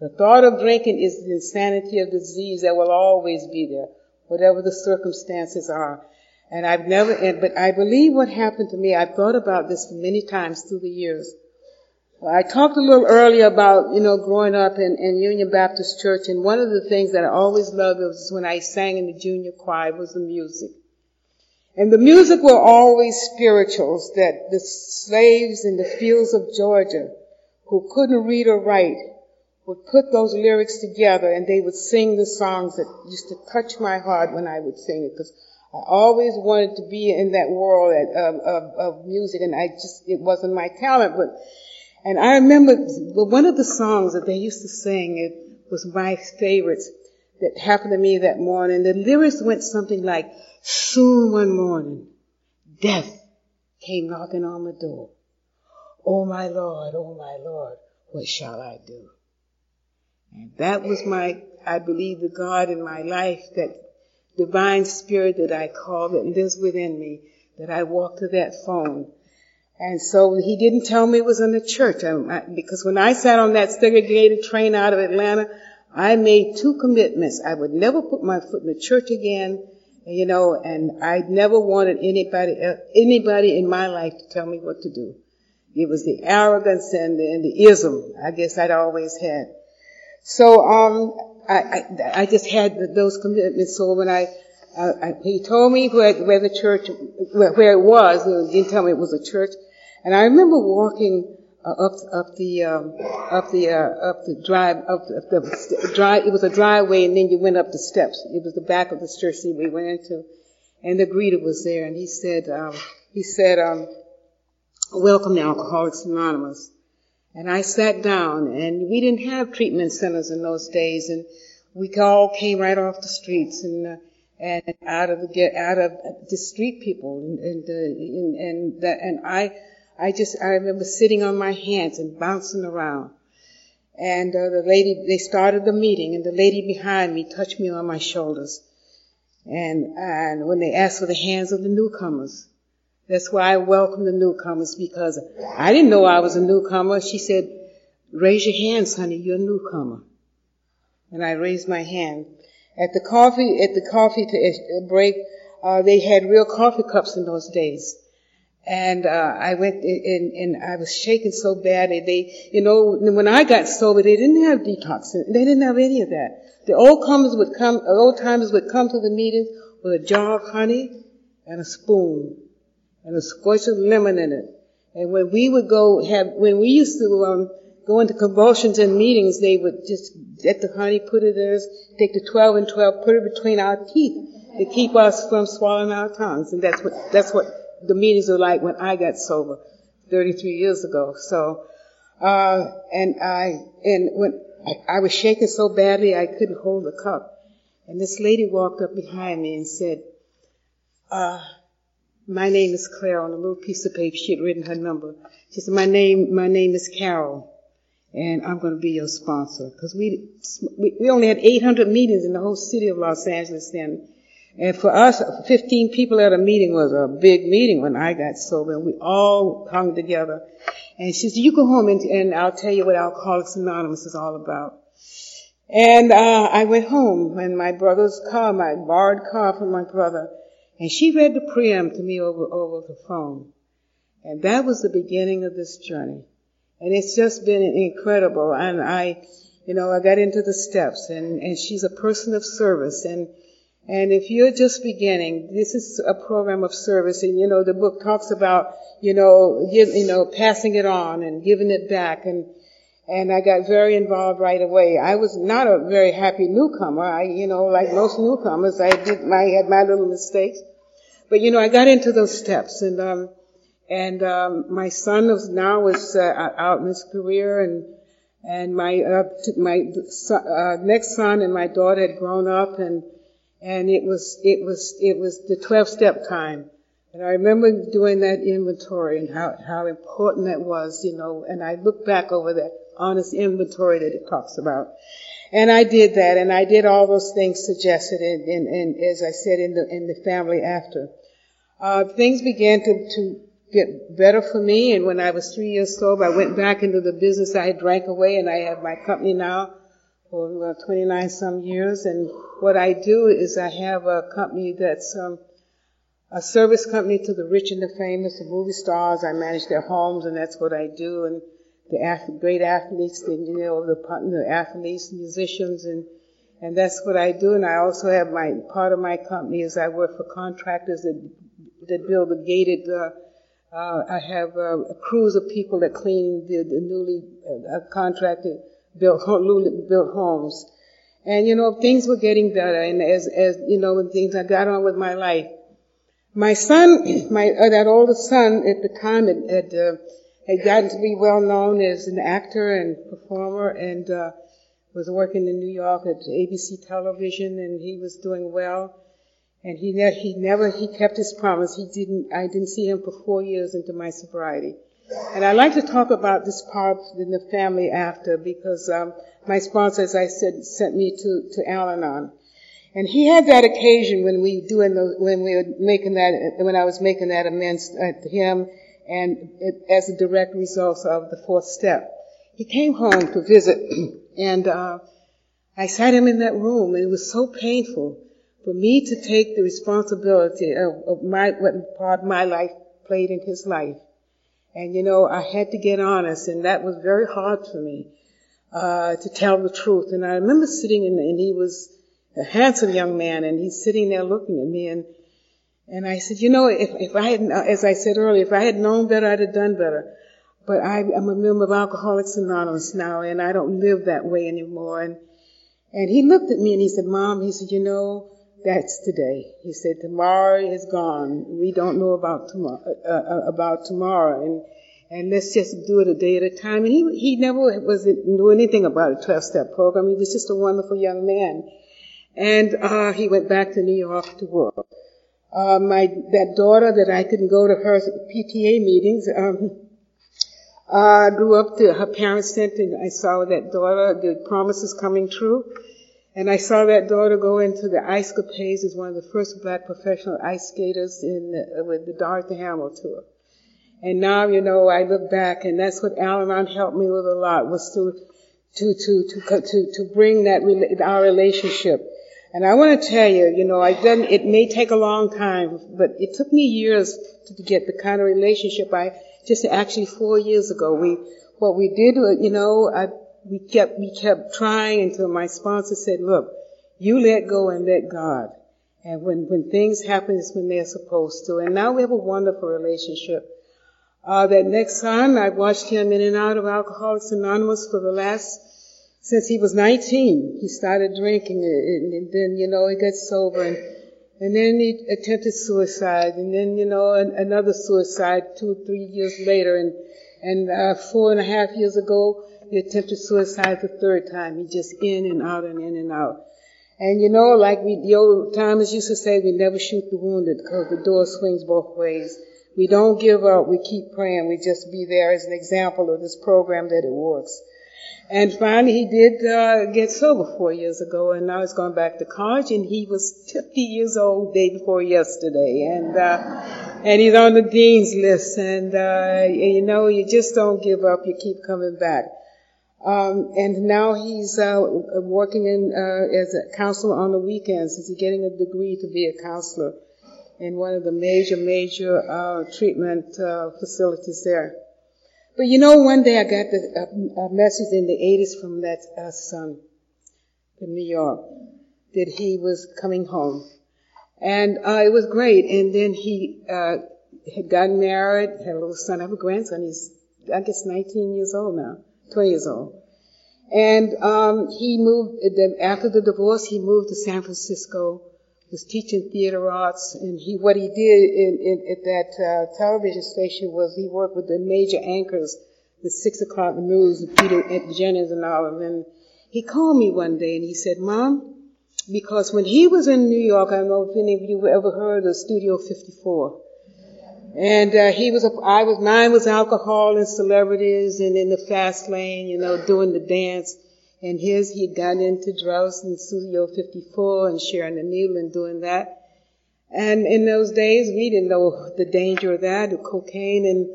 The thought of drinking is the insanity of disease that will always be there, whatever the circumstances are. And I've never, but I believe what happened to me, I've thought about this many times through the years. I talked a little earlier about, you know, growing up in, in Union Baptist Church, and one of the things that I always loved was when I sang in the junior choir was the music. And the music were always spirituals that the slaves in the fields of Georgia who couldn't read or write would put those lyrics together and they would sing the songs that used to touch my heart when I would sing it because I always wanted to be in that world of, of, of music, and I just it wasn't my talent. But and I remember one of the songs that they used to sing. It was my favorites that happened to me that morning. The lyrics went something like, "Soon one morning, death came knocking on my door. Oh my Lord, oh my Lord, what shall I do?" And that was my, I believe, the God in my life that divine spirit that I call that lives within me, that I walked to that phone. And so he didn't tell me it was in the church, I, because when I sat on that segregated train out of Atlanta, I made two commitments. I would never put my foot in the church again, you know, and I never wanted anybody, anybody in my life to tell me what to do. It was the arrogance and the, and the ism I guess I'd always had. So, um, I, I, I just had those commitments. So when I, uh, I, he told me where, where the church, where, where, it was, he didn't tell me it was a church. And I remember walking uh, up up the um, up the uh, up the drive up the, the drive. It was a driveway, and then you went up the steps. It was the back of the church that we went into, and the greeter was there, and he said um, he said, um, "Welcome to Alcoholics Anonymous." And I sat down, and we didn't have treatment centers in those days, and we all came right off the streets and uh, and out of the get out of the street people, and and uh, and, and that and I I just I remember sitting on my hands and bouncing around. And uh, the lady, they started the meeting, and the lady behind me touched me on my shoulders. And and when they asked for the hands of the newcomers, that's why I welcome the newcomers because I didn't know I was a newcomer. She said, raise your hands, honey, you're a newcomer. And I raised my hand. At the coffee, at the coffee break, uh, they had real coffee cups in those days. And, uh, I went and, and I was shaking so bad. And They, you know, when I got sober, they didn't have detox. They didn't have any of that. The old comers would come, old timers would come to the meetings with a jar of honey and a spoon and a squash of lemon in it. And when we would go have, when we used to um, go into convulsions in meetings, they would just get the honey, put it in us, take the 12 and 12, put it between our teeth to keep us from swallowing our tongues. And that's what, that's what the meetings were like when I got sober 33 years ago. So, uh, and I, and when I, I was shaking so badly I couldn't hold the cup. And this lady walked up behind me and said, uh, my name is Claire on a little piece of paper. She had written her number. She said, my name, my name is Carol and I'm going to be your sponsor. Cause we, we, only had 800 meetings in the whole city of Los Angeles then. And for us, 15 people at a meeting was a big meeting when I got sober and we all hung together. And she said, you go home and, and I'll tell you what Alcoholics Anonymous is all about. And, uh, I went home and my brother's car, my borrowed car from my brother, and she read the preamble to me over, over the phone. And that was the beginning of this journey. And it's just been incredible. And I, you know, I got into the steps and, and she's a person of service. And, and if you're just beginning, this is a program of service. And, you know, the book talks about, you know, give, you know, passing it on and giving it back. And, and I got very involved right away. I was not a very happy newcomer. I, you know, like most newcomers, I did my, had my little mistakes. But, you know, I got into those steps and, um, and, um, my son was now was, uh, out in his career and, and my, uh, my, uh, next son and my daughter had grown up and, and it was, it was, it was the 12 step time. And I remember doing that inventory and how, how important that was, you know, and I look back over that honest inventory that it talks about. And I did that, and I did all those things suggested, and, and, and as I said, in the in the family after. Uh, things began to, to get better for me, and when I was three years sober, I went back into the business I had drank away, and I have my company now for uh, 29 some years. And what I do is I have a company that's um, a service company to the rich and the famous, the movie stars. I manage their homes, and that's what I do. And the great athletes, the, you know, the, the athletes, musicians, and and that's what I do. And I also have my part of my company is I work for contractors that that build the gated. Uh, uh, I have uh, crews of people that clean the, the newly uh, contracted built built homes. And you know things were getting better, and as as you know when things I got on with my life, my son, my uh, that oldest son at the time had, had uh, had gotten to be well known as an actor and performer and uh, was working in New York at ABC television and he was doing well. And he, ne- he never, he kept his promise. He didn't, I didn't see him for four years into my sobriety. And I like to talk about this part in the family after because um, my sponsor, as I said, sent me to, to Al-Anon. And he had that occasion when we doing the, when we were making that, when I was making that amends to him and it, as a direct result of the fourth step. He came home to visit, and uh, I sat him in that room, and it was so painful for me to take the responsibility of, of my what part my life played in his life. And you know, I had to get honest, and that was very hard for me uh, to tell the truth. And I remember sitting in, and he was a handsome young man, and he's sitting there looking at me, and and I said, you know, if, if I had, as I said earlier, if I had known better, I'd have done better. but I, I'm a member of Alcoholics Anonymous now, and I don't live that way anymore. And and he looked at me and he said, Mom, he said, you know, that's today. He said, tomorrow is gone. We don't know about tomorrow, uh, uh, about tomorrow, and and let's just do it a day at a time. And he he never was knew anything about a 12-step program. He was just a wonderful young man, and uh, he went back to New York to work. Uh, my that daughter that I couldn't go to her PTA meetings. Um, uh, grew up to her parents sent and I saw that daughter, the promises coming true. And I saw that daughter go into the ice capades as one of the first black professional ice skaters in the, with the Dorothy Hamill tour. And now, you know, I look back and that's what Al-Anon helped me with a lot was to, to, to, to, to, to bring that, our relationship. And I want to tell you, you know, I done, it may take a long time, but it took me years to get the kind of relationship I, just actually four years ago, we, what we did, you know, I, we kept, we kept trying until my sponsor said, look, you let go and let God. And when, when things happen, it's when they're supposed to. And now we have a wonderful relationship. Uh, that next son, I watched him in and out of Alcoholics Anonymous for the last, since he was 19. He started drinking and, and then, you know, he got sober and, and then he attempted suicide and then, you know, an, another suicide two, three years later and, and, uh, four and a half years ago, he attempted suicide the third time. He just in and out and in and out. And you know, like we, the old timers used to say, we never shoot the wounded because the door swings both ways. We don't give up. We keep praying. We just be there as an example of this program that it works. And finally, he did uh, get sober four years ago, and now he's going back to college. And he was 50 years old day before yesterday, and uh, and he's on the dean's list. And uh, you know, you just don't give up. You keep coming back. Um, and now he's uh, working in uh, as a counselor on the weekends. He's getting a degree to be a counselor in one of the major, major uh, treatment uh, facilities there. But you know, one day I got the, a, a message in the 80s from that uh, son in New York that he was coming home, and uh, it was great. And then he had gotten married, had a little son, I have a grandson. He's I guess 19 years old now. 20 years old. And um, he moved, then after the divorce, he moved to San Francisco, was teaching theater arts, and he, what he did in, in, at that uh, television station was he worked with the major anchors, the six o'clock news, and Peter Jennings and all of them. He called me one day and he said, Mom, because when he was in New York, I don't know if any of you ever heard of Studio 54. And uh, he was, a, I was, mine was alcohol and celebrities and in the fast lane, you know, doing the dance. And his, he gotten into drugs in Studio 54 and sharing the needle and doing that. And in those days, we didn't know the danger of that, the cocaine. And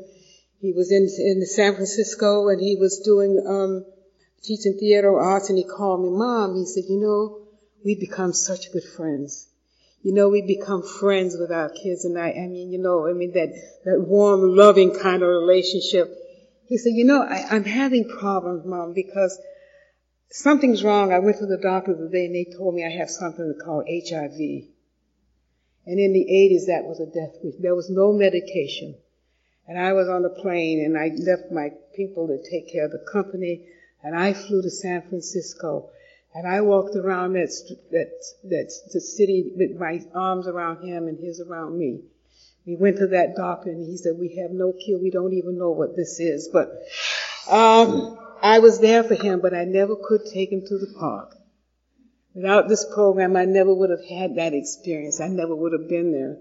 he was in, in San Francisco and he was doing, um, teaching theater arts and he called me, Mom, he said, you know, we become such good friends you know, we become friends with our kids. And I, I mean, you know, I mean, that, that warm, loving kind of relationship. He said, you know, I, I'm having problems, mom, because something's wrong. I went to the doctor today and they told me I have something called HIV. And in the 80s, that was a death wish. There was no medication. And I was on a plane and I left my people to take care of the company and I flew to San Francisco and I walked around that, that, that, the city with my arms around him and his around me. We went to that doctor and he said, we have no cure. We don't even know what this is. But, um, I was there for him, but I never could take him to the park. Without this program, I never would have had that experience. I never would have been there.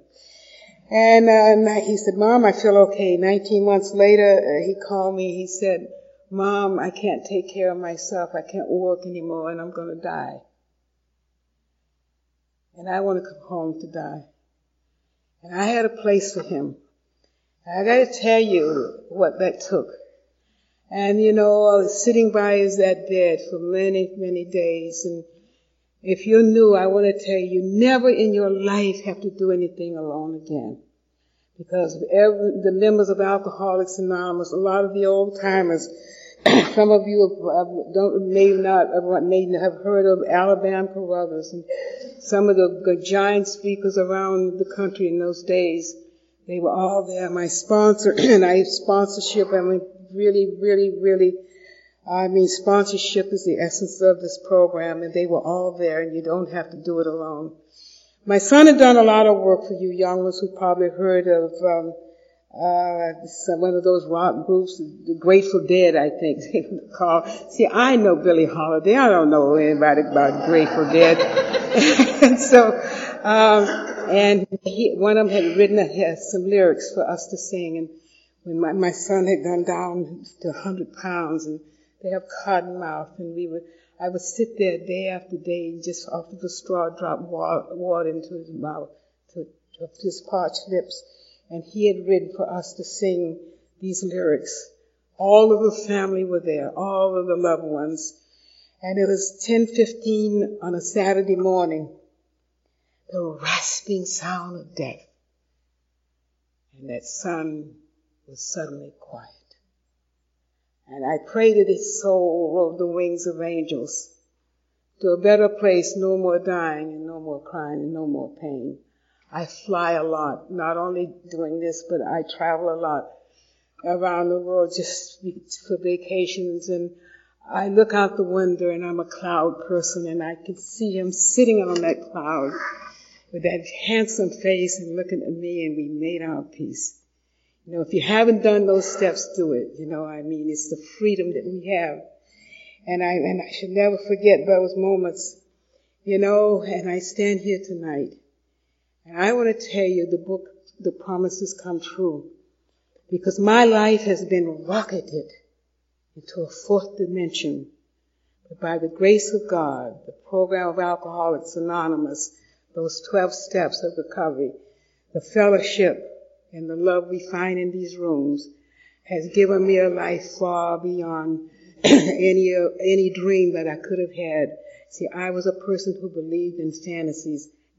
And, uh, he said, Mom, I feel okay. 19 months later, uh, he called me. He said, Mom, I can't take care of myself. I can't work anymore and I'm going to die. And I want to come home to die. And I had a place for him. I got to tell you what that took. And you know, I was sitting by his that bed for many, many days. And if you're new, I want to tell you, never in your life have to do anything alone again. Because every, the members of Alcoholics Anonymous, a lot of the old timers, some of you have, don't, may not may have heard of Alabama Brothers and some of the, the giant speakers around the country in those days. They were all there. My sponsor and I sponsorship. I mean, really, really, really, I mean, sponsorship is the essence of this program and they were all there and you don't have to do it alone. My son had done a lot of work for you young ones who probably heard of, um, uh, one of those rock groups, the Grateful Dead, I think they call. See, I know Billie Holiday. I don't know anybody about Grateful Dead. and so, um, and he, one of them had written a, some lyrics for us to sing. And when my, my son had gone down to 100 pounds and they have cotton mouth and we would, I would sit there day after day just off of the straw drop water into his mouth, to, to his parched lips and he had written for us to sing these lyrics. All of the family were there, all of the loved ones. And it was 10:15 on a Saturday morning. The rasping sound of death. And that son was suddenly quiet. And I pray that his soul rode the wings of angels to a better place, no more dying and no more crying and no more pain. I fly a lot, not only doing this, but I travel a lot around the world just for vacations and I look out the window and I'm a cloud person and I can see him sitting on that cloud with that handsome face and looking at me and we made our peace. You know, if you haven't done those steps, do it. You know, I mean, it's the freedom that we have. And I, and I should never forget those moments, you know, and I stand here tonight and I want to tell you the book, the promises come true. Because my life has been rocketed into a fourth dimension. But by the grace of God, the program of Alcoholics Anonymous, those 12 steps of recovery, the fellowship and the love we find in these rooms has given me a life far beyond any, uh, any dream that I could have had. See, I was a person who believed in fantasies